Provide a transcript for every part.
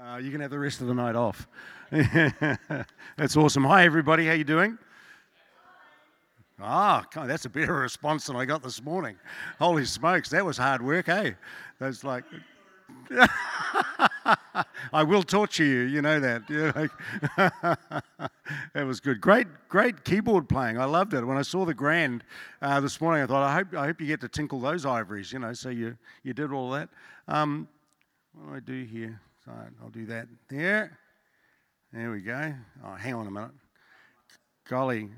Uh, you can have the rest of the night off. that's awesome. Hi, everybody. How you doing? Ah, that's a better response than I got this morning. Holy smokes, that was hard work, eh? That's like. I will torture you, you know that. Like that was good. Great, great keyboard playing. I loved it. When I saw the grand uh, this morning, I thought, I hope, I hope you get to tinkle those ivories, you know. So you, you did all that. Um, what do I do here? Right, I'll do that there. There we go. Oh, hang on a minute. Golly,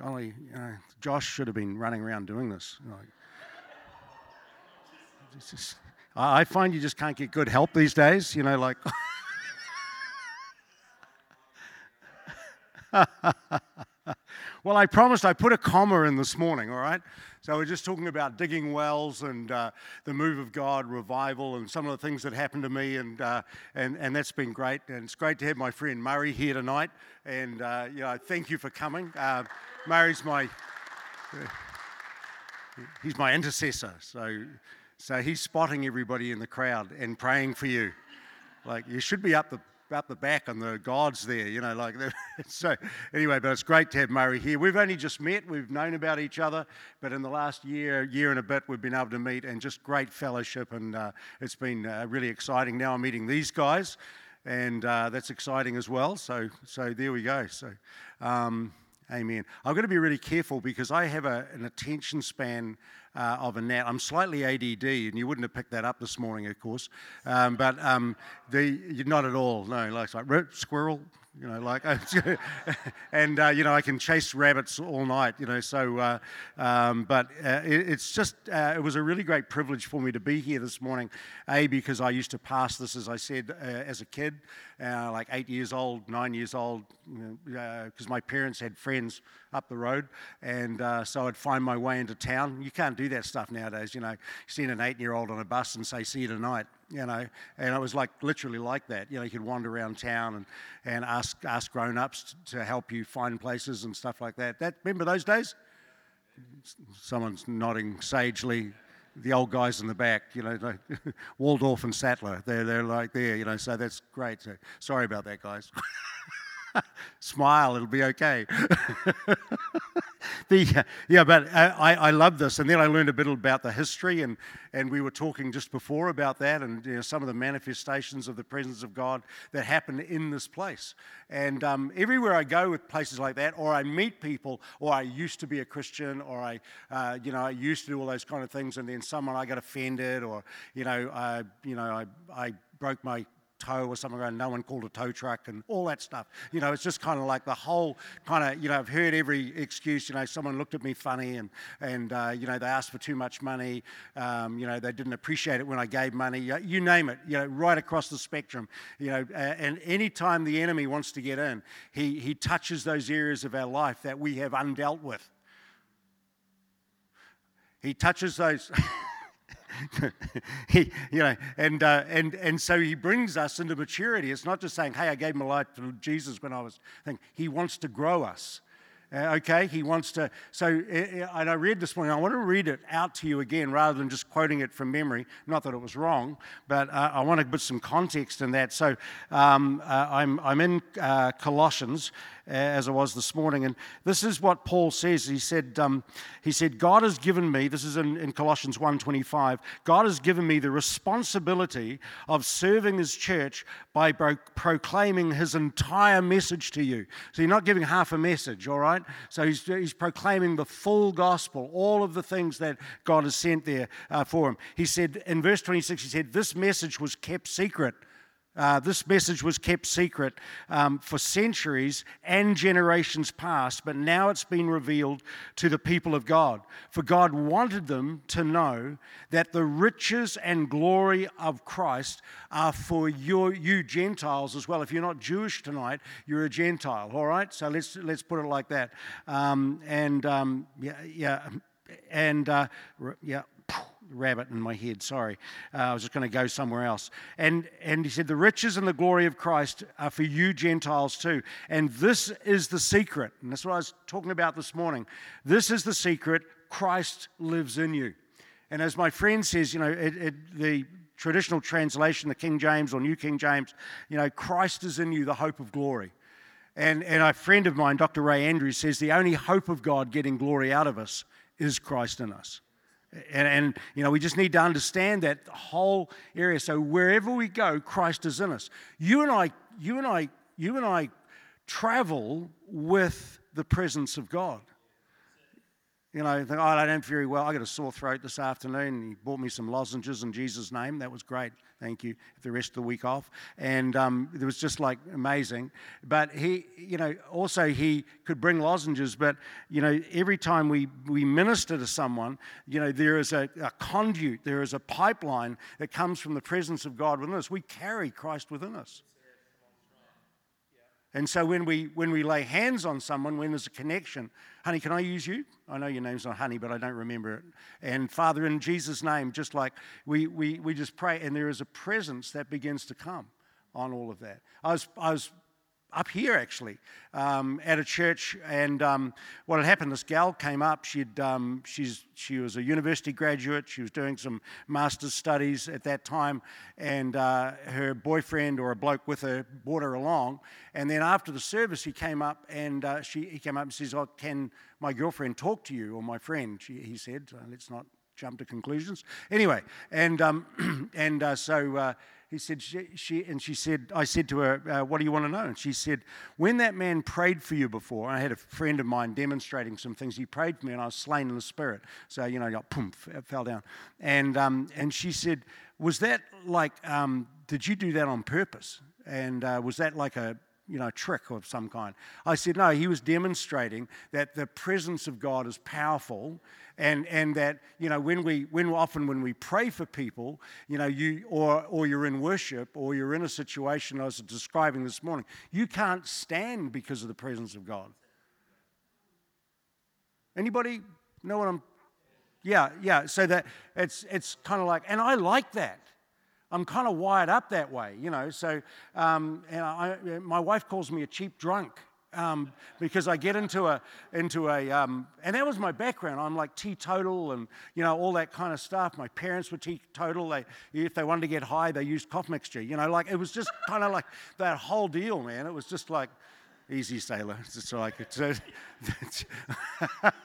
golly, Josh should have been running around doing this. Like, just, I find you just can't get good help these days, you know, like. well, I promised I put a comma in this morning, all right? So we're just talking about digging wells and uh, the move of God, revival, and some of the things that happened to me, and, uh, and, and that's been great. And it's great to have my friend Murray here tonight. And, uh, you know, thank you for coming. Uh, Murray's my, he's my intercessor. So, so he's spotting everybody in the crowd and praying for you. Like, you should be up the up the back and the gods there, you know, like so anyway, but it's great to have Murray here. We've only just met, we've known about each other, but in the last year, year and a bit, we've been able to meet and just great fellowship, and uh, it's been uh, really exciting. Now I'm meeting these guys, and uh, that's exciting as well. So, so there we go. So. Um, Amen. I've got to be really careful because I have a, an attention span uh, of a gnat. I'm slightly ADD, and you wouldn't have picked that up this morning, of course. Um, but um, the, not at all. No, like, like squirrel, you know, like, and uh, you know, I can chase rabbits all night, you know. So, uh, um, but uh, it, it's just, uh, it was a really great privilege for me to be here this morning. A because I used to pass this, as I said, uh, as a kid, uh, like eight years old, nine years old, because my parents had friends up the road, and so I'd find my way into town. You can't do that stuff nowadays, you know. You see an eight-year-old on a bus and say, "See you tonight." You know, and it was like literally like that. You know, you could wander around town and, and ask ask grown ups to help you find places and stuff like that. That remember those days? Someone's nodding sagely. The old guys in the back, you know, like Waldorf and Statler, they're they're like there, you know. So that's great. So, sorry about that, guys. Smile, it'll be okay. the, yeah, but I, I love this. And then I learned a bit about the history, and, and we were talking just before about that and you know, some of the manifestations of the presence of God that happen in this place. And um, everywhere I go with places like that, or I meet people, or I used to be a Christian, or I, uh, you know, I used to do all those kind of things, and then someone I got offended, or you know, I, you know, I, I broke my tow or something around, no one called a tow truck and all that stuff. You know, it's just kind of like the whole kind of, you know, I've heard every excuse, you know, someone looked at me funny and, and uh, you know, they asked for too much money, um, you know, they didn't appreciate it when I gave money, you name it, you know, right across the spectrum, you know, and anytime the enemy wants to get in, he, he touches those areas of our life that we have undealt with. He touches those. he, you know, and, uh, and, and so he brings us into maturity. It's not just saying, hey, I gave my life to Jesus when I was, thinking. he wants to grow us. Uh, okay, he wants to. So, uh, and I read this morning, I want to read it out to you again rather than just quoting it from memory. Not that it was wrong, but uh, I want to put some context in that. So, um, uh, I'm, I'm in uh, Colossians, as I was this morning. And this is what Paul says. He said, um, he said God has given me, this is in, in Colossians 1.25, God has given me the responsibility of serving his church by pro- proclaiming his entire message to you. So you're not giving half a message, all right? So he's, he's proclaiming the full gospel, all of the things that God has sent there uh, for him. He said, in verse 26, he said, this message was kept secret uh, this message was kept secret um, for centuries and generations past, but now it's been revealed to the people of God. For God wanted them to know that the riches and glory of Christ are for your, you Gentiles as well. If you're not Jewish tonight, you're a Gentile, all right? So let's, let's put it like that. Um, and um, yeah, yeah, and uh, yeah rabbit in my head, sorry. Uh, I was just going to go somewhere else. And, and he said, The riches and the glory of Christ are for you Gentiles too. And this is the secret. And that's what I was talking about this morning. This is the secret Christ lives in you. And as my friend says, you know, it, it, the traditional translation, the King James or New King James, you know, Christ is in you, the hope of glory. And, and a friend of mine, Dr. Ray Andrews, says the only hope of God getting glory out of us is Christ in us. And, and, you know, we just need to understand that whole area. So wherever we go, Christ is in us. You and I, you and I, you and I travel with the presence of God. You know, think, oh, I don't feel very well. I got a sore throat this afternoon. He bought me some lozenges in Jesus' name. That was great. Thank you. The rest of the week off, and um, it was just like amazing. But he, you know, also he could bring lozenges. But you know, every time we we minister to someone, you know, there is a, a conduit, there is a pipeline that comes from the presence of God within us. We carry Christ within us. And so when we when we lay hands on someone, when there's a connection, honey, can I use you? I know your name's not honey, but I don't remember it. And Father, in Jesus' name, just like we we we just pray, and there is a presence that begins to come on all of that. I was I was up here actually um, at a church. And um, what had happened this gal came up. She'd um, she's she was a university graduate. She was doing some master's studies at that time. And uh, her boyfriend or a bloke with her brought her along. And then after the service he came up and uh, she he came up and says oh can my girlfriend talk to you or my friend? She, he said let's not jump to conclusions anyway and um, and uh, so uh, he said, she, she, and she said, I said to her, uh, what do you want to know? And she said, when that man prayed for you before, I had a friend of mine demonstrating some things. He prayed for me and I was slain in the spirit. So, you know, got, boom, fell down. And, um, and she said, was that like, um, did you do that on purpose? And uh, was that like a, you know, trick of some kind. I said, no, he was demonstrating that the presence of God is powerful and, and that, you know, when we, when often when we pray for people, you know, you, or, or you're in worship or you're in a situation I was describing this morning, you can't stand because of the presence of God. Anybody know what I'm, yeah, yeah, so that it's, it's kind of like, and I like that. I'm kind of wired up that way, you know. So, um, and I, my wife calls me a cheap drunk um, because I get into a into a um, and that was my background. I'm like teetotal and you know all that kind of stuff. My parents were teetotal. They if they wanted to get high, they used cough mixture. You know, like it was just kind of like that whole deal, man. It was just like easy sailor. It's like it's, it's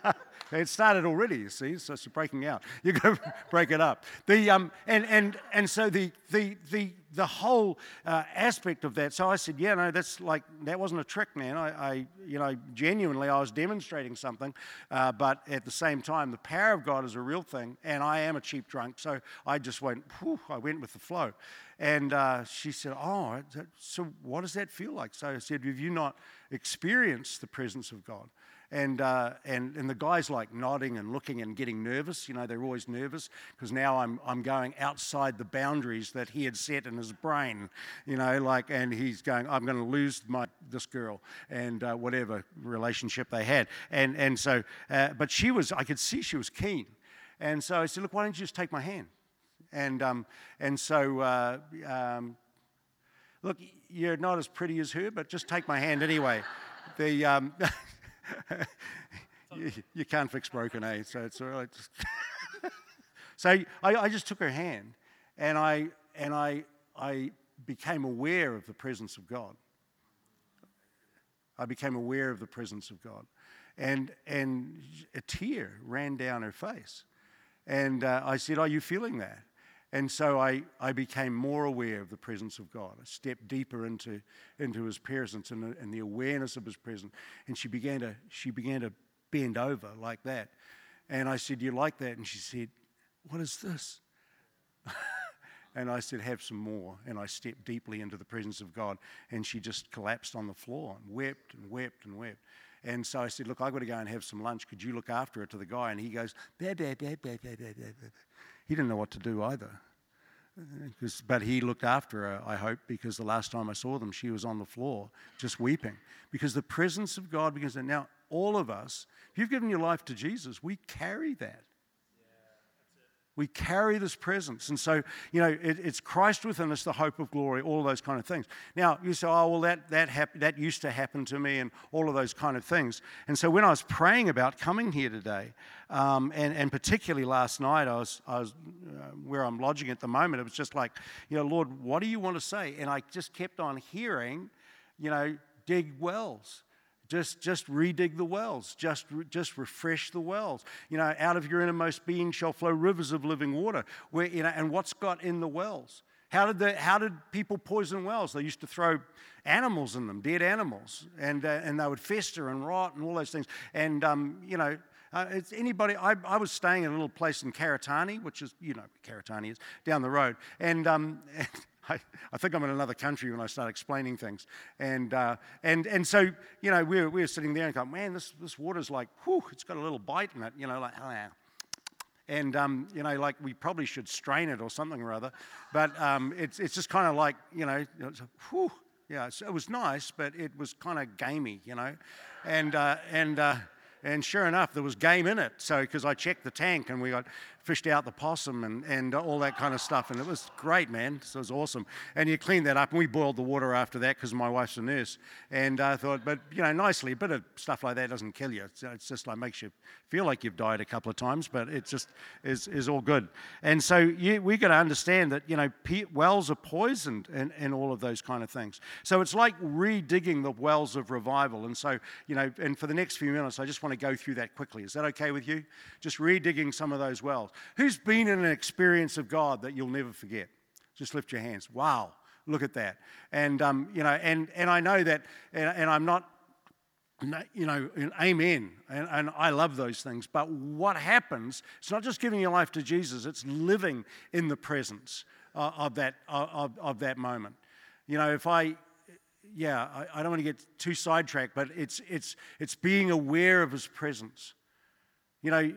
it started already, you see, so it's breaking out. You've got to break it up. The, um, and, and, and so the, the, the, the whole uh, aspect of that, so I said, yeah, no, that's like, that wasn't a trick, man. I, I you know, genuinely, I was demonstrating something, uh, but at the same time, the power of God is a real thing, and I am a cheap drunk, so I just went, whew, I went with the flow. And uh, she said, oh, so what does that feel like? So I said, have you not experienced the presence of God? And, uh, and, and the guy's like nodding and looking and getting nervous. You know, they're always nervous because now I'm, I'm going outside the boundaries that he had set in his brain. You know, like, and he's going, I'm going to lose my, this girl and uh, whatever relationship they had. And, and so, uh, but she was, I could see she was keen. And so I said, look, why don't you just take my hand? And, um, and so, uh, um, look, you're not as pretty as her, but just take my hand anyway. the, um, you, you, can't fix broken A, so it's all right. so I, I just took her hand and I, and I, I became aware of the presence of God. I became aware of the presence of God. And, and a tear ran down her face. And uh, I said, Are you feeling that? And so I, I became more aware of the presence of God. I stepped deeper into, into his presence and the, and the awareness of his presence. And she began, to, she began to bend over like that. And I said, You like that? And she said, What is this? and I said, Have some more. And I stepped deeply into the presence of God. And she just collapsed on the floor and wept and wept and wept. And so I said, Look, I've got to go and have some lunch. Could you look after her to the guy? And he goes. He didn't know what to do either. But he looked after her, I hope, because the last time I saw them, she was on the floor just weeping. Because the presence of God begins to. Now, all of us, if you've given your life to Jesus, we carry that. We carry this presence. And so, you know, it, it's Christ within us, the hope of glory, all those kind of things. Now, you say, oh, well, that, that, hap- that used to happen to me, and all of those kind of things. And so, when I was praying about coming here today, um, and, and particularly last night, I was, I was uh, where I'm lodging at the moment, it was just like, you know, Lord, what do you want to say? And I just kept on hearing, you know, dig wells just, just redig the wells, just, just refresh the wells. You know, out of your innermost being shall flow rivers of living water. Where, you know, and what's got in the wells? How did, the, how did people poison wells? They used to throw animals in them, dead animals, and, uh, and they would fester and rot and all those things. And, um, you know, uh, it's anybody, I, I, was staying in a little place in Karitane, which is, you know, Karitane is down the road. And, um, I, I, think I'm in another country when I start explaining things. And, uh, and, and so, you know, we were, we were sitting there and going, man, this, this water's like, whew, it's got a little bite in it, you know, like, yeah. And, um, you know, like we probably should strain it or something or other. But um, it's, it's just kind of like, you know, whew, yeah, it was nice, but it was kind of gamey, you know. And, uh, and, uh, and sure enough, there was game in it. So, because I checked the tank and we got fished out the possum and, and all that kind of stuff. And it was great, man. So it was awesome. And you cleaned that up. And we boiled the water after that because my wife's a nurse. And I thought, but, you know, nicely, a bit of stuff like that doesn't kill you. It's, it's just like makes you feel like you've died a couple of times, but it just is, is all good. And so you, we got to understand that, you know, wells are poisoned and, and all of those kind of things. So it's like redigging the wells of revival. And so, you know, and for the next few minutes, I just want to go through that quickly. Is that okay with you? Just redigging some of those wells. Who's been in an experience of God that you'll never forget? Just lift your hands. Wow, look at that. And, um, you know, and, and I know that, and, and I'm not, you know, amen. And, and, I love those things. But what happens, it's not just giving your life to Jesus, it's living in the presence uh, of, that, of, of that moment. You know, if I, yeah, I, I don't want to get too sidetracked, but it's, it's, it's being aware of his presence. You know,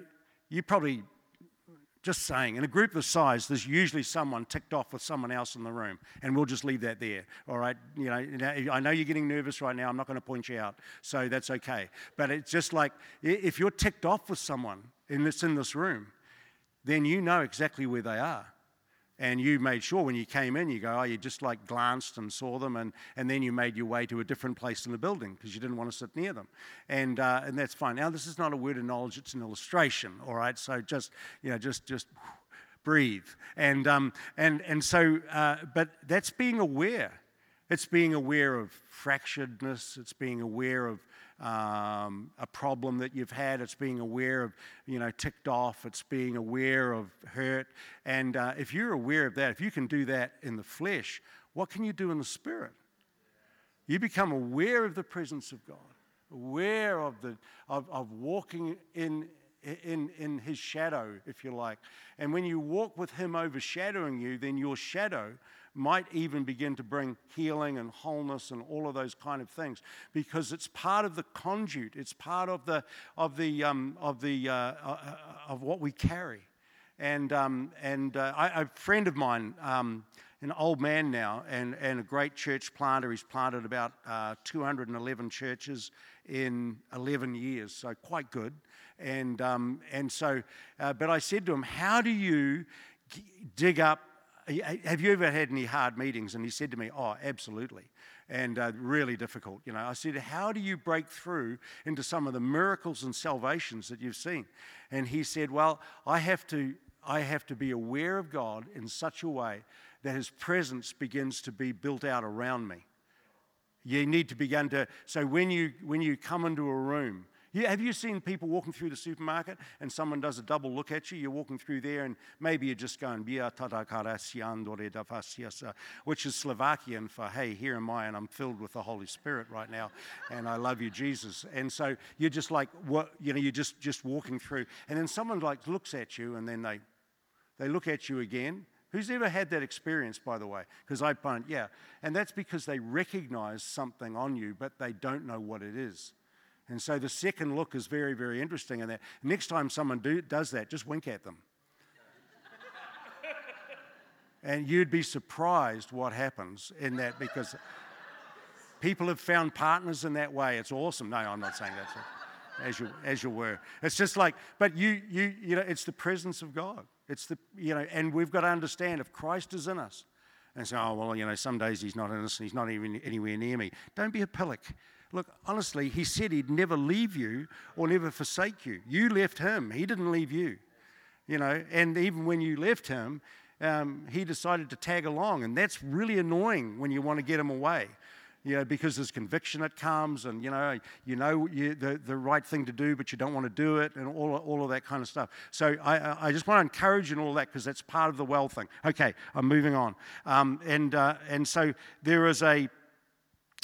you probably just saying, in a group this size, there's usually someone ticked off with someone else in the room, and we'll just leave that there. All right, you know, I know you're getting nervous right now. I'm not going to point you out, so that's okay. But it's just like if you're ticked off with someone in this in this room, then you know exactly where they are and you made sure when you came in, you go, oh, you just like glanced and saw them, and, and then you made your way to a different place in the building because you didn't want to sit near them. And, uh, and that's fine. Now, this is not a word of knowledge, it's an illustration, all right? So just, you know, just, just breathe. And, um, and, and so, uh, but that's being aware. It's being aware of fracturedness, it's being aware of um, a problem that you've had. It's being aware of, you know, ticked off. It's being aware of hurt. And uh, if you're aware of that, if you can do that in the flesh, what can you do in the spirit? You become aware of the presence of God, aware of, the, of, of walking in, in, in his shadow, if you like. And when you walk with him overshadowing you, then your shadow might even begin to bring healing and wholeness and all of those kind of things because it's part of the conduit. It's part of the of the um, of the uh, uh, uh of what we carry. And um, and uh, I, a friend of mine um, an old man now and, and a great church planter. He's planted about uh, 211 churches in 11 years so quite good. And um, and so uh, but I said to him how do you dig up have you ever had any hard meetings? And he said to me, Oh, absolutely. And uh, really difficult. You know, I said, How do you break through into some of the miracles and salvations that you've seen? And he said, Well, I have to, I have to be aware of God in such a way that his presence begins to be built out around me. You need to begin to, so when you, when you come into a room, have you seen people walking through the supermarket and someone does a double look at you? You're walking through there and maybe you're just going, which is Slovakian for, hey, here am I and I'm filled with the Holy Spirit right now and I love you, Jesus. And so you're just like, what, you know, you're just, just walking through. And then someone like looks at you and then they, they look at you again. Who's ever had that experience, by the way? Because I yeah. And that's because they recognize something on you, but they don't know what it is. And so the second look is very, very interesting in that. Next time someone do, does that, just wink at them. and you'd be surprised what happens in that because people have found partners in that way. It's awesome. No, I'm not saying that. As you, as you were. It's just like, but you, you, you know, it's the presence of God. It's the, you know, and we've got to understand if Christ is in us, and say, oh, well, you know, some days he's not in us, and he's not even anywhere near me. Don't be a pillock. Look, honestly, he said he'd never leave you or never forsake you. You left him, he didn't leave you. You know, and even when you left him, um, he decided to tag along, and that's really annoying when you want to get him away you know, because there's conviction that comes, and you know, you know you, the, the right thing to do, but you don't want to do it, and all, all of that kind of stuff. So I, I just want to encourage you in all that because that's part of the well thing. Okay, I'm moving on. Um, and, uh, and so there is a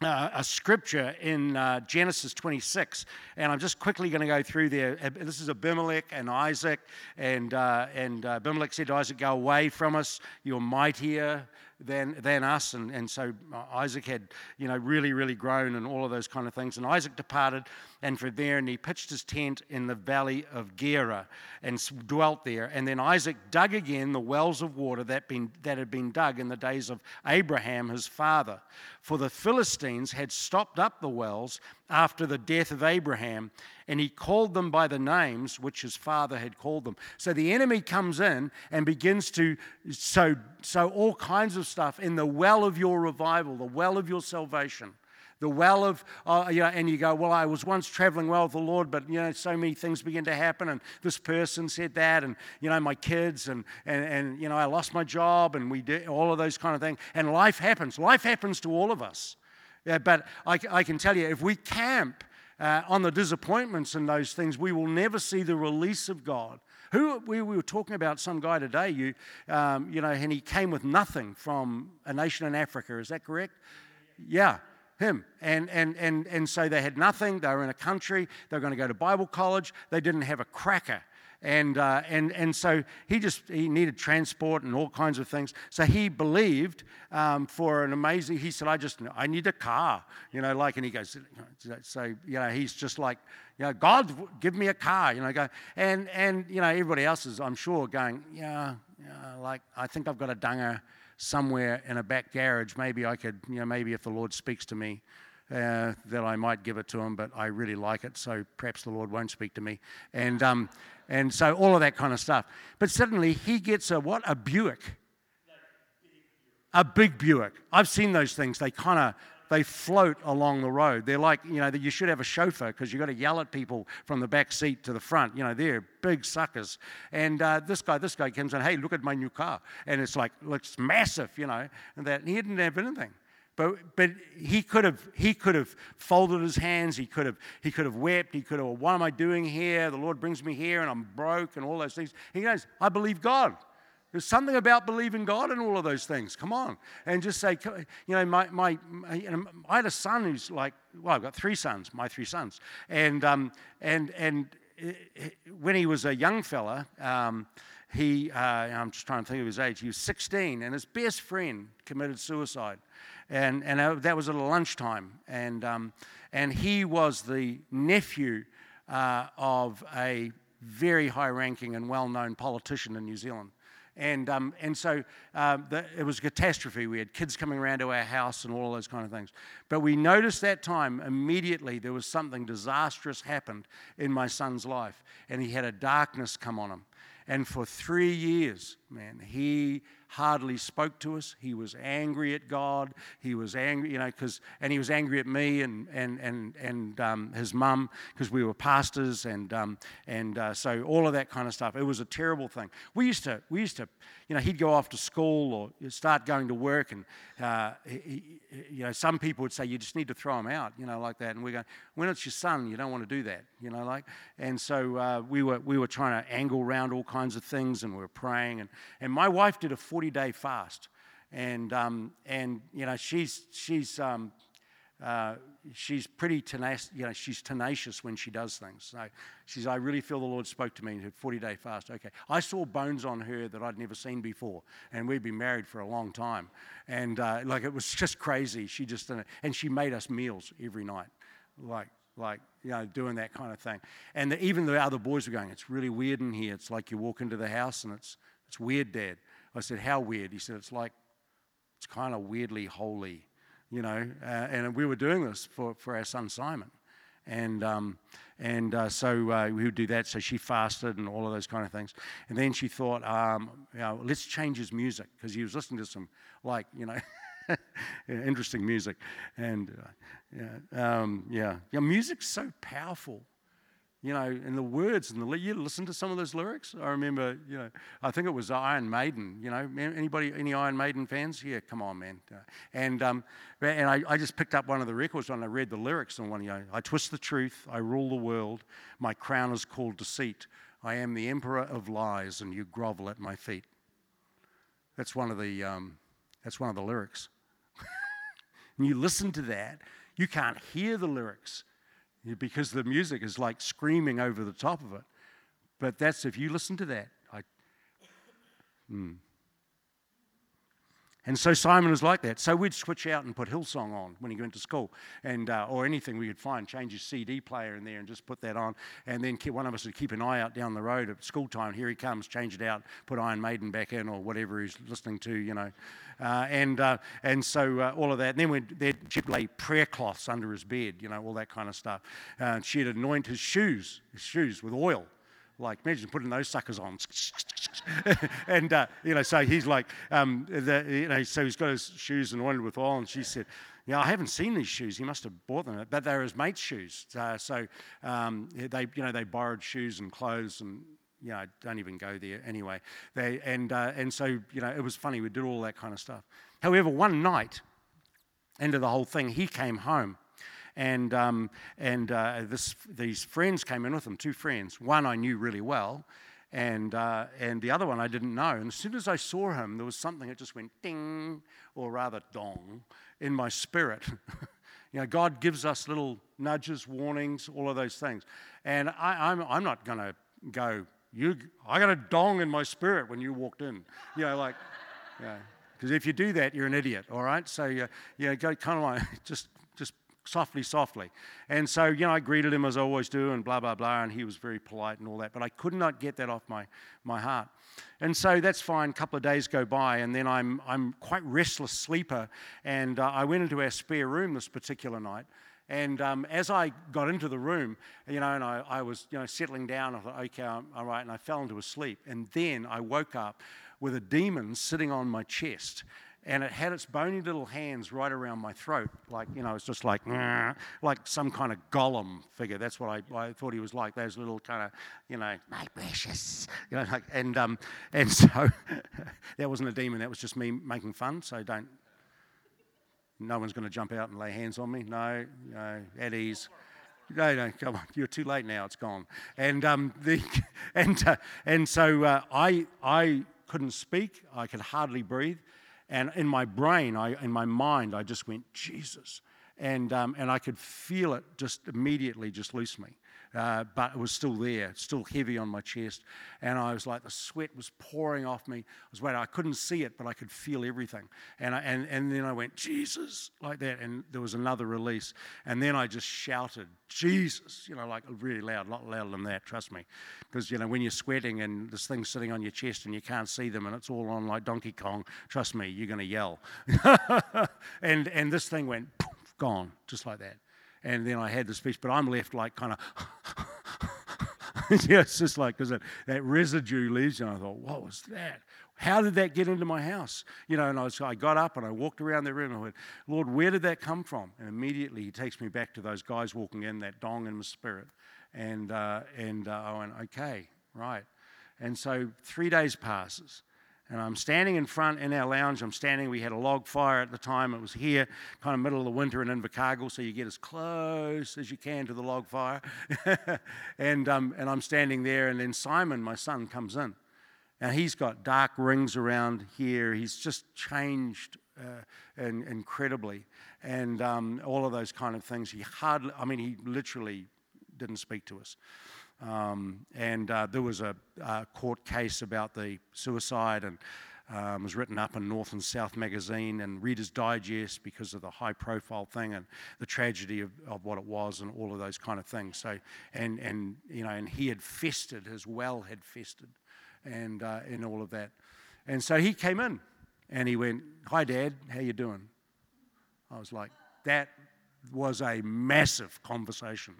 uh, a scripture in uh, Genesis 26, and I'm just quickly going to go through there. This is Abimelech and Isaac, and, uh, and uh, Abimelech said to Isaac, Go away from us, you're mightier than, than us. And, and so uh, Isaac had, you know, really, really grown and all of those kind of things. And Isaac departed and from there, and he pitched his tent in the valley of Gerar and dwelt there. And then Isaac dug again the wells of water that, been, that had been dug in the days of Abraham, his father. For the Philistines had stopped up the wells after the death of Abraham, and he called them by the names which his father had called them. So the enemy comes in and begins to sow, sow all kinds of stuff in the well of your revival, the well of your salvation the well of, uh, you know, and you go, well, I was once traveling well with the Lord, but, you know, so many things begin to happen, and this person said that, and, you know, my kids, and, and, and you know, I lost my job, and we did all of those kind of things. And life happens. Life happens to all of us. Yeah, but I, I can tell you, if we camp uh, on the disappointments and those things, we will never see the release of God. Who we, we were talking about some guy today, you, um, you know, and he came with nothing from a nation in Africa. Is that correct? Yeah him. And, and, and, and so they had nothing. They were in a country. They were going to go to Bible college. They didn't have a cracker. And, uh, and, and so he just he needed transport and all kinds of things. So he believed um, for an amazing. He said, "I just I need a car," you know, like. And he goes, so you know, he's just like, you know, God, give me a car, you know. Go and and you know, everybody else is, I'm sure, going, yeah, yeah, like I think I've got a dunger somewhere in a back garage. Maybe I could, you know, maybe if the Lord speaks to me, uh, that I might give it to him, but I really like it, so perhaps the Lord won't speak to me. And, um, and so all of that kind of stuff. But suddenly he gets a what? A Buick. A big Buick. I've seen those things. They kind of they float along the road. They're like, you know, you should have a chauffeur because you've got to yell at people from the back seat to the front. You know, they're big suckers. And uh, this guy, this guy comes in, hey, look at my new car. And it's like, looks massive, you know, and that. And he didn't have anything. But, but he could have he could have folded his hands. He could have he could have wept. He could have. What am I doing here? The Lord brings me here, and I'm broke, and all those things. He goes, I believe God. There's something about believing God and all of those things. Come on. And just say, you know, my, my, you know, I had a son who's like, well, I've got three sons, my three sons. And, um, and, and when he was a young fella, um, he, uh, I'm just trying to think of his age, he was 16, and his best friend committed suicide. And, and uh, that was at lunchtime. And, um, and he was the nephew uh, of a very high ranking and well known politician in New Zealand. And, um, and so um, the, it was a catastrophe. We had kids coming around to our house and all those kind of things. But we noticed that time immediately there was something disastrous happened in my son's life. And he had a darkness come on him. And for three years, man, he hardly spoke to us. He was angry at God. He was angry, you know, because, and he was angry at me and, and, and, and um, his mum because we were pastors and, um, and uh, so all of that kind of stuff. It was a terrible thing. We used to, we used to, you know, he'd go off to school or start going to work and, uh, he, you know, some people would say, you just need to throw him out, you know, like that. And we go, when it's your son, you don't want to do that, you know, like. And so uh, we, were, we were trying to angle around all kinds of things and we were praying. And, and my wife did a 40 40 day fast. And, um, and you know, she's, she's, um, uh, she's pretty tenacious, you know, she's tenacious when she does things. So she's, I really feel the Lord spoke to me in her 40 day fast. Okay. I saw bones on her that I'd never seen before. And we'd been married for a long time. And uh, like, it was just crazy. She just, and she made us meals every night. Like, like you know, doing that kind of thing. And the, even the other boys were going, "It's really weird in here. It's like you walk into the house and it's it's weird, Dad." I said, How weird? He said, It's like, it's kind of weirdly holy, you know. Uh, and we were doing this for, for our son Simon. And, um, and uh, so uh, we would do that. So she fasted and all of those kind of things. And then she thought, um, you know, let's change his music because he was listening to some, like, you know, interesting music. And uh, yeah, um, yeah, yeah, music's so powerful you know, and the words and the you listen to some of those lyrics. I remember, you know, I think it was Iron Maiden. You know, anybody, any Iron Maiden fans? Yeah, come on, man. And um, and I, I just picked up one of the records and I read the lyrics on one. You know, I twist the truth, I rule the world. My crown is called deceit. I am the emperor of lies, and you grovel at my feet. That's one of the um, that's one of the lyrics. and you listen to that, you can't hear the lyrics because the music is like screaming over the top of it. But that's if you listen to that. I, mm. And so Simon was like that. So we'd switch out and put Hillsong on when he went to school, and uh, or anything we could find, change his CD player in there and just put that on. And then one of us would keep an eye out down the road at school time. Here he comes, change it out, put Iron Maiden back in or whatever he's listening to, you know. Uh, and uh, and so uh, all of that. And then we'd, she'd lay prayer cloths under his bed, you know, all that kind of stuff. Uh, she'd anoint his shoes, his shoes with oil like, imagine putting those suckers on. and, uh, you know, so he's like, um, the, you know, so he's got his shoes anointed with oil. And she said, yeah, I haven't seen these shoes. He must have bought them, but they're his mate's shoes. Uh, so um, they, you know, they borrowed shoes and clothes and you know, don't even go there anyway. They, and, uh, and so, you know, it was funny. We did all that kind of stuff. However, one night, end of the whole thing, he came home and, um, and uh, this, these friends came in with him, two friends. One I knew really well, and, uh, and the other one I didn't know. And as soon as I saw him, there was something that just went ding, or rather dong, in my spirit. you know, God gives us little nudges, warnings, all of those things. And I, I'm, I'm not going to go, you, I got a dong in my spirit when you walked in. You know, like, yeah. Because if you do that, you're an idiot, all right? So, you know, go kind of like, just softly, softly. And so, you know, I greeted him as I always do and blah, blah, blah, and he was very polite and all that. But I could not get that off my, my heart. And so that's fine. A couple of days go by, and then I'm, I'm quite restless sleeper. And uh, I went into our spare room this particular night. And um, as I got into the room, you know, and I, I was, you know, settling down, I thought, okay, I'm, all right, and I fell into a sleep. And then I woke up with a demon sitting on my chest and it had its bony little hands right around my throat, like you know, it's just like like some kind of Gollum figure. That's what I, I thought he was like. Those little kind of, you know, my precious, you know, like, and um, and so that wasn't a demon. That was just me making fun. So don't. No one's going to jump out and lay hands on me. No, no, at ease. No, no, come on. You're too late now. It's gone. And um, the and uh, and so uh, I I couldn't speak. I could hardly breathe. And in my brain, I, in my mind, I just went, Jesus. And, um, and I could feel it just immediately just loose me uh, but it was still there, still heavy on my chest. And I was like, the sweat was pouring off me. I was waiting. I couldn't see it, but I could feel everything. And, I, and, and then I went, Jesus, like that. And there was another release. And then I just shouted, Jesus, you know, like really loud, a lot louder than that, trust me. Because, you know, when you're sweating and this thing's sitting on your chest and you can't see them and it's all on like Donkey Kong, trust me, you're going to yell. and, and this thing went, gone, just like that and then I had the speech, but I'm left like kind of, yeah, it's just like, because that, residue leaves you. And I thought, what was that? How did that get into my house? You know, and I, was, I got up and I walked around the room and I went, Lord, where did that come from? And immediately he takes me back to those guys walking in, that dong in my spirit. And, uh, and uh, I went, okay, right. And so three days passes. And I'm standing in front in our lounge. I'm standing, we had a log fire at the time. It was here, kind of middle of the winter in Invercargill, so you get as close as you can to the log fire. and, um, and I'm standing there, and then Simon, my son, comes in. And he's got dark rings around here. He's just changed uh, and, incredibly. And um, all of those kind of things. He hardly, I mean, he literally didn't speak to us. Um, and uh, there was a, a, court case about the suicide and um, was written up in North and South magazine and Reader's Digest because of the high profile thing and the tragedy of, of what it was and all of those kind of things. So, and, and, you know, and he had festered, his well had festered and, uh, and all of that. And so he came in and he went, hi, Dad, how you doing? I was like, that was a massive conversation.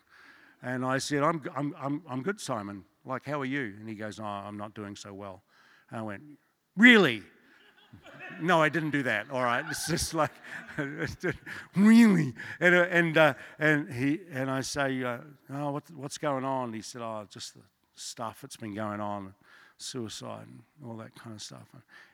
And I said, I'm, I'm, I'm, I'm good, Simon. Like, how are you? And he goes, Oh, I'm not doing so well. And I went, Really? no, I didn't do that. All right, it's just like really, and uh, and uh, and he and I say, uh, oh, what, what's going on? He said, oh, just the stuff that's been going on, suicide and all that kind of stuff.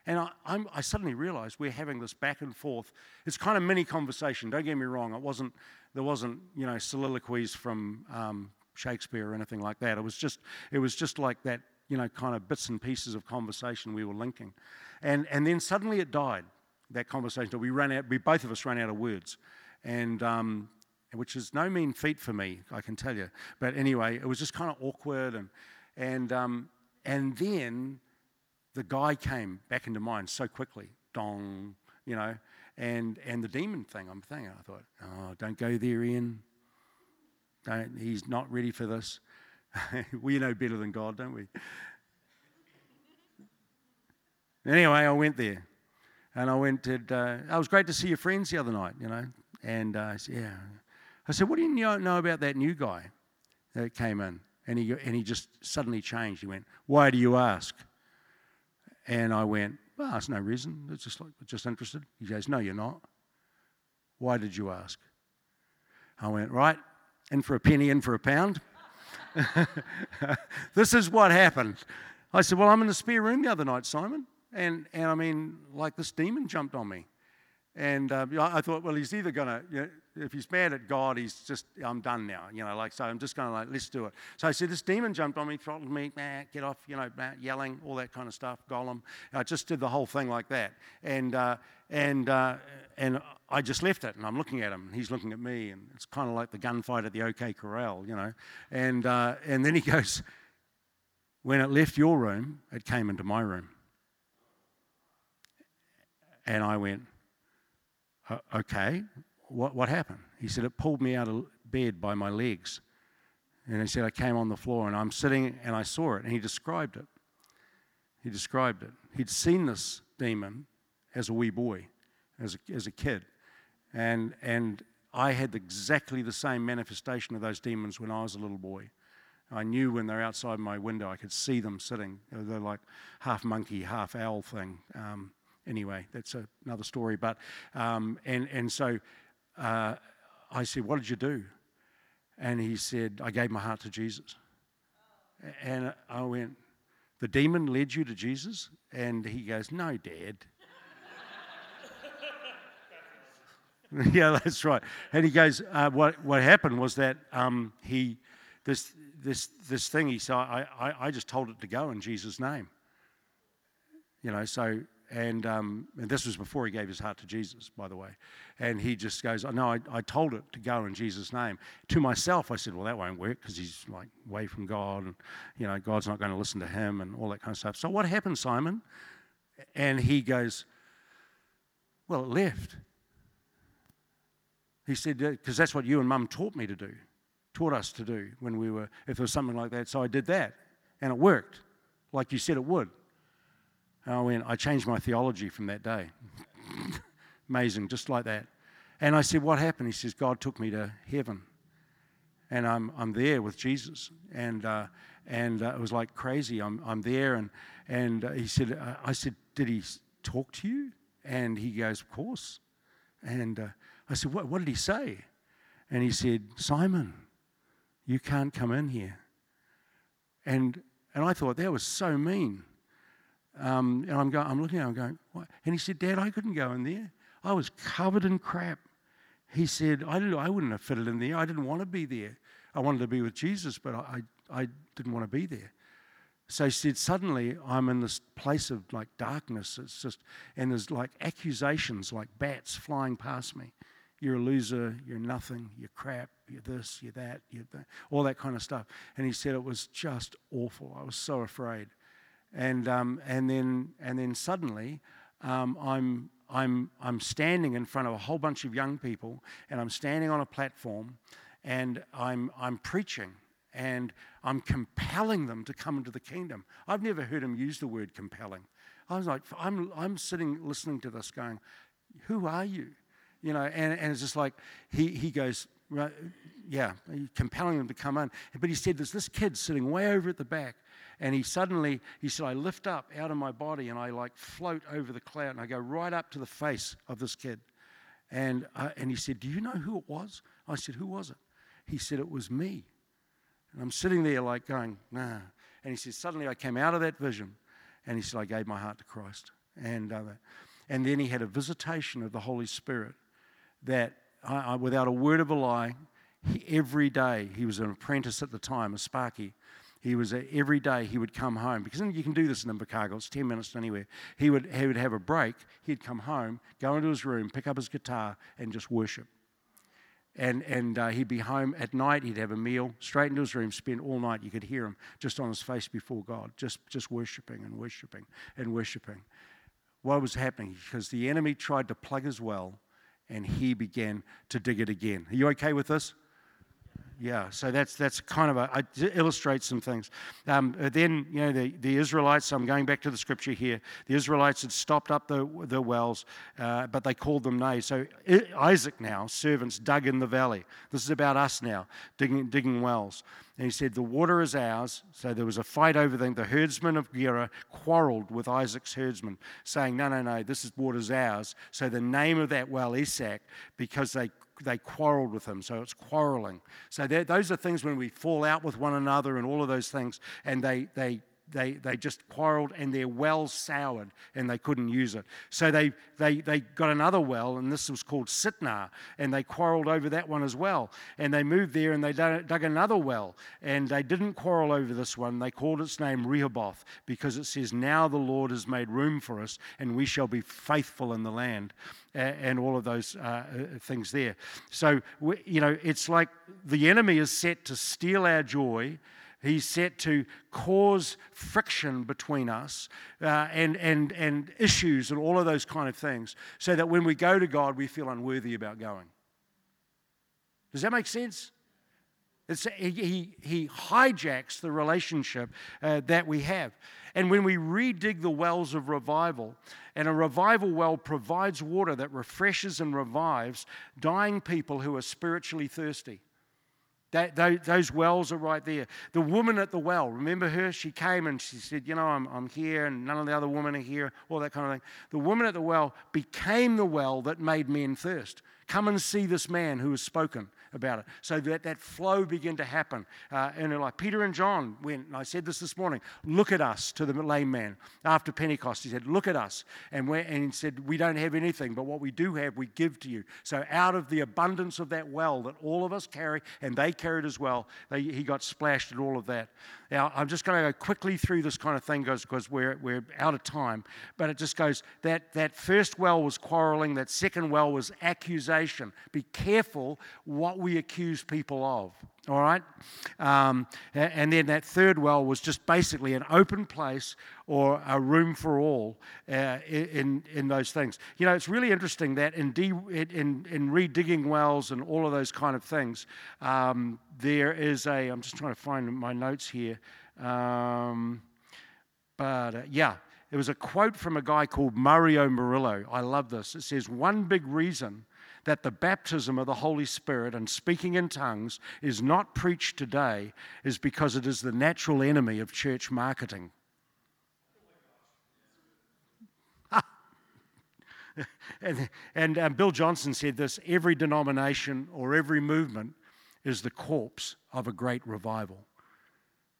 And I, I'm, I suddenly realized we're having this back and forth. It's kind of mini conversation. Don't get me wrong. It wasn't there wasn't you know soliloquies from um, Shakespeare or anything like that. It was just it was just like that you know kind of bits and pieces of conversation we were linking. And, and then suddenly it died, that conversation. We ran out, we both of us ran out of words. And, um, which is no mean feat for me, I can tell you. But anyway, it was just kind of awkward. And, and, um, and then the guy came back into mind so quickly. Dong, you know. And, and the demon thing, I'm thinking, I thought, oh, don't go there, Ian. Don't, he's not ready for this. we know better than God, don't we? Anyway, I went there. And I went to, uh, it was great to see your friends the other night, you know. And uh, yeah. I said, what do you know about that new guy that came in? And he, and he just suddenly changed. He went, why do you ask? And I went, well, there's no reason. It's just like, just interested. He goes, no, you're not. Why did you ask? I went, right, in for a penny, in for a pound. this is what happened. I said, well, I'm in the spare room the other night, Simon. And, and I mean, like this demon jumped on me. And uh, I thought, well, he's either going to, you know, if he's mad at God, he's just, I'm done now, you know, like, so I'm just going to, like, let's do it. So I said, this demon jumped on me, throttled me, nah, get off, you know, yelling, all that kind of stuff, Gollum. I just did the whole thing like that. And, uh, and, uh, and I just left it, and I'm looking at him, and he's looking at me, and it's kind of like the gunfight at the OK Corral, you know. And, uh, and then he goes, when it left your room, it came into my room. And I went, okay, what, what happened? He said, it pulled me out of bed by my legs. And he said, I came on the floor and I'm sitting and I saw it. And he described it. He described it. He'd seen this demon as a wee boy, as a, as a kid. And, and I had exactly the same manifestation of those demons when I was a little boy. I knew when they're outside my window, I could see them sitting. They're like half monkey, half owl thing. Um, anyway, that's a, another story. But um, and and so uh, I said, "What did you do?" And he said, "I gave my heart to Jesus." And I went, "The demon led you to Jesus?" And he goes, "No, Dad." yeah, that's right. And he goes, uh, "What what happened was that um, he this this this thing he said I, I I just told it to go in Jesus' name." You know, so and, um, and this was before he gave his heart to Jesus, by the way. And he just goes, oh, No, I, I told it to go in Jesus' name. To myself, I said, Well, that won't work because he's like away from God. And, you know, God's not going to listen to him and all that kind of stuff. So what happened, Simon? And he goes, Well, it left. He said, Because that's what you and mum taught me to do, taught us to do when we were, if there was something like that. So I did that. And it worked, like you said it would. And I went, I changed my theology from that day. Amazing, just like that. And I said, What happened? He says, God took me to heaven. And I'm, I'm there with Jesus. And, uh, and uh, it was like crazy. I'm, I'm there. And, and uh, he said, uh, I said, Did he talk to you? And he goes, Of course. And uh, I said, what, what did he say? And he said, Simon, you can't come in here. And, and I thought that was so mean. Um, and I'm, going, I'm looking at him, I'm going, what? And he said, Dad, I couldn't go in there. I was covered in crap. He said, I, didn't, I wouldn't have fitted in there. I didn't want to be there. I wanted to be with Jesus, but I, I didn't want to be there. So he said, suddenly I'm in this place of like darkness. It's just, and there's like accusations like bats flying past me. You're a loser, you're nothing, you're crap, you're this, you're that, you're that, all that kind of stuff. And he said it was just awful. I was so afraid. And, um, and, then, and then suddenly, um, I'm, I'm, I'm standing in front of a whole bunch of young people, and I'm standing on a platform, and I'm, I'm preaching, and I'm compelling them to come into the kingdom. I've never heard him use the word compelling. I was like, I'm, I'm sitting listening to this going, Who are you? you know, and, and it's just like he, he goes, yeah, compelling them to come in. But he said, there's this kid sitting way over at the back. And he suddenly, he said, I lift up out of my body and I like float over the cloud and I go right up to the face of this kid. And, uh, and he said, Do you know who it was? I said, Who was it? He said, It was me. And I'm sitting there like going, Nah. And he said, Suddenly I came out of that vision and he said, I gave my heart to Christ. And, uh, and then he had a visitation of the Holy Spirit that, I, I, without a word of a lie, he, every day, he was an apprentice at the time, a Sparky. He was a, every day he would come home because you can do this in Invercargill. It's ten minutes anywhere. He would he would have a break. He'd come home, go into his room, pick up his guitar, and just worship. And and uh, he'd be home at night. He'd have a meal, straight into his room, spend all night. You could hear him just on his face before God, just just worshiping and worshiping and worshiping. What was happening? Because the enemy tried to plug his well, and he began to dig it again. Are you okay with this? Yeah. So that's that's kind of a I, illustrates some things. Um, then you know the, the Israelites. I'm going back to the scripture here. The Israelites had stopped up the the wells, uh, but they called them nay. So Isaac now servants dug in the valley. This is about us now digging digging wells. And he said, The water is ours. So there was a fight over them. The herdsmen of Gerar quarreled with Isaac's herdsmen, saying, No, no, no, this is water's ours. So the name of that well, Esek, because they they quarreled with him. So it's quarreling. So those are things when we fall out with one another and all of those things, and they, they they, they just quarreled and their well soured and they couldn't use it. So they, they, they got another well, and this was called Sitnah, and they quarreled over that one as well. And they moved there and they dug another well, and they didn't quarrel over this one. They called its name Rehoboth because it says, Now the Lord has made room for us, and we shall be faithful in the land. And all of those uh, uh, things there. So, you know, it's like the enemy is set to steal our joy He's set to cause friction between us uh, and, and, and issues and all of those kind of things so that when we go to God, we feel unworthy about going. Does that make sense? It's, he, he hijacks the relationship uh, that we have. And when we redig the wells of revival, and a revival well provides water that refreshes and revives dying people who are spiritually thirsty. That, those wells are right there. The woman at the well, remember her? She came and she said, You know, I'm, I'm here and none of the other women are here, all that kind of thing. The woman at the well became the well that made men thirst. Come and see this man who has spoken about it. So that, that flow began to happen. Uh, and like Peter and John went, and I said this this morning, look at us to the lame man. After Pentecost, he said, look at us. And, and he said, we don't have anything, but what we do have, we give to you. So out of the abundance of that well that all of us carry, and they carried as well, they, he got splashed at all of that. Now, I'm just going to go quickly through this kind of thing because we're, we're out of time. But it just goes that, that first well was quarreling, that second well was accusation. Be careful what we accuse people of. All right? Um, and then that third well was just basically an open place or a room for all uh, in, in those things. You know, it's really interesting that in, de- in, in redigging wells and all of those kind of things, um, there is a, I'm just trying to find my notes here. Um, but uh, yeah, it was a quote from a guy called Mario Murillo. I love this. It says, One big reason that the baptism of the Holy Spirit and speaking in tongues is not preached today is because it is the natural enemy of church marketing. and, and um, Bill Johnson said this every denomination or every movement is the corpse of a great revival.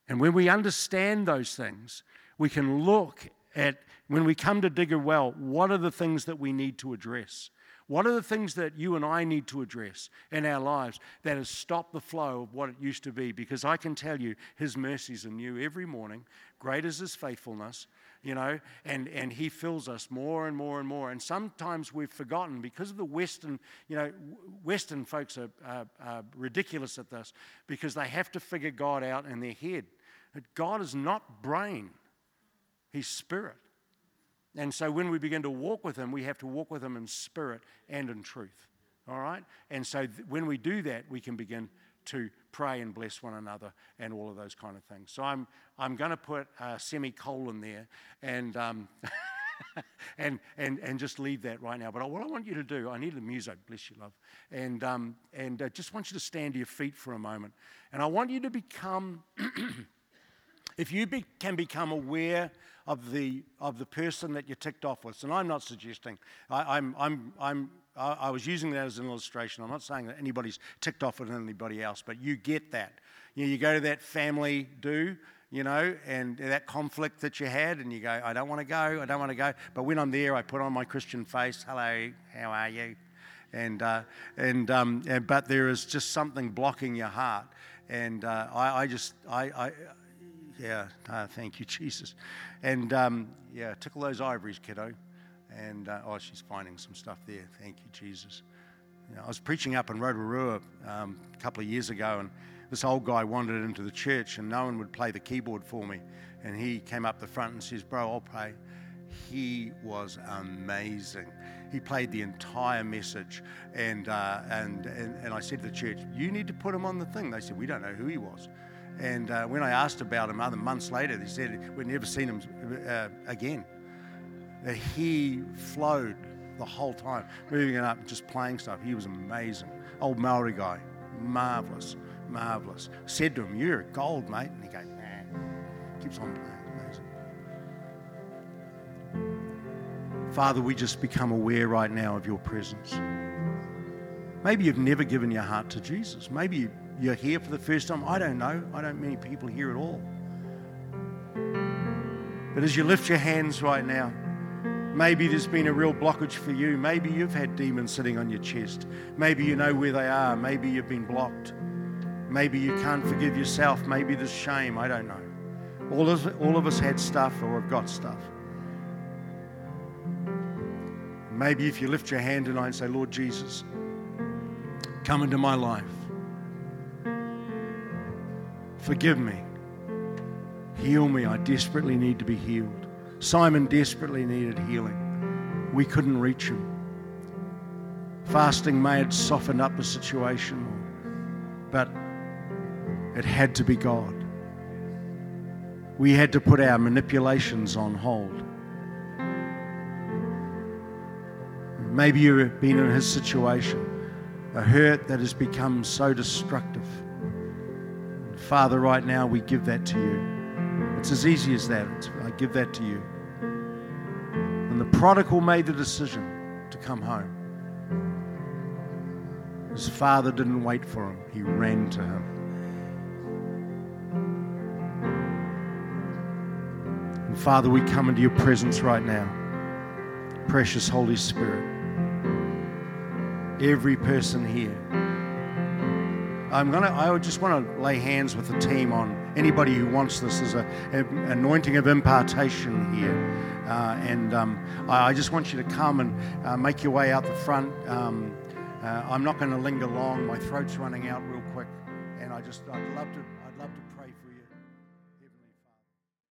And when we understand those things, we can look at, when we come to dig a well, what are the things that we need to address? What are the things that you and I need to address in our lives that has stopped the flow of what it used to be? Because I can tell you, His mercies are new every morning. Great is His faithfulness, you know, and, and He fills us more and more and more. And sometimes we've forgotten because of the Western, you know, Western folks are, are, are ridiculous at this because they have to figure God out in their head. But God is not brain, He's spirit. And so when we begin to walk with Him, we have to walk with Him in spirit and in truth. All right? And so th- when we do that, we can begin to pray and bless one another and all of those kind of things. So I'm, I'm going to put a semicolon there. And um, and, and, and just leave that right now. But what I want you to do, I need the music, bless you, love. And, um, and uh, just want you to stand to your feet for a moment. And I want you to become, if you be, can become aware of the, of the person that you're ticked off with, and I'm not suggesting, I, I'm, I'm, I'm, I was using that as an illustration. I'm not saying that anybody's ticked off with anybody else, but you get that. You, know, you go to that family do, you know, and that conflict that you had, and you go, I don't want to go, I don't want to go. But when I'm there, I put on my Christian face, hello, how are you? And, uh, and, um, and but there is just something blocking your heart. And uh, I, I, just, I, I yeah, uh, thank you, Jesus. And um, yeah, tickle those ivories, kiddo. And uh, oh, she's finding some stuff there. Thank you, Jesus. You know, I was preaching up in Rotorua um, a couple of years ago, and this old guy wandered into the church and no one would play the keyboard for me. And he came up the front and says, Bro, I'll play. He was amazing. He played the entire message. And, uh, and, and, and I said to the church, You need to put him on the thing. They said, We don't know who he was. And uh, when I asked about him other months later, they said, We'd never seen him uh, again. He flowed the whole time, moving it up, just playing stuff. He was amazing. Old Maori guy, marvelous marvelous. Said to him, You're a gold, mate. And he goes, Nah. Keeps on playing. Amazing. Father, we just become aware right now of your presence. Maybe you've never given your heart to Jesus. Maybe you're here for the first time. I don't know. I don't many people here at all. But as you lift your hands right now, maybe there's been a real blockage for you. Maybe you've had demons sitting on your chest. Maybe you know where they are. Maybe you've been blocked. Maybe you can't forgive yourself. Maybe there's shame. I don't know. All of, all of us had stuff or have got stuff. Maybe if you lift your hand tonight and say, Lord Jesus, come into my life. Forgive me. Heal me. I desperately need to be healed. Simon desperately needed healing. We couldn't reach him. Fasting may have softened up the situation, but it had to be God. We had to put our manipulations on hold. Maybe you've been in his situation, a hurt that has become so destructive. Father, right now we give that to you. It's as easy as that. I give that to you. And the prodigal made the decision to come home. His father didn't wait for him, he ran to him. And Father, we come into your presence right now. Precious Holy Spirit. Every person here. I'm gonna. I just want to lay hands with the team on anybody who wants this. There's an anointing of impartation here, uh, and um, I, I, just want you to come and uh, make your way out the front. Um, uh, I'm not going to linger long. My throat's running out real quick, and I just I'd love to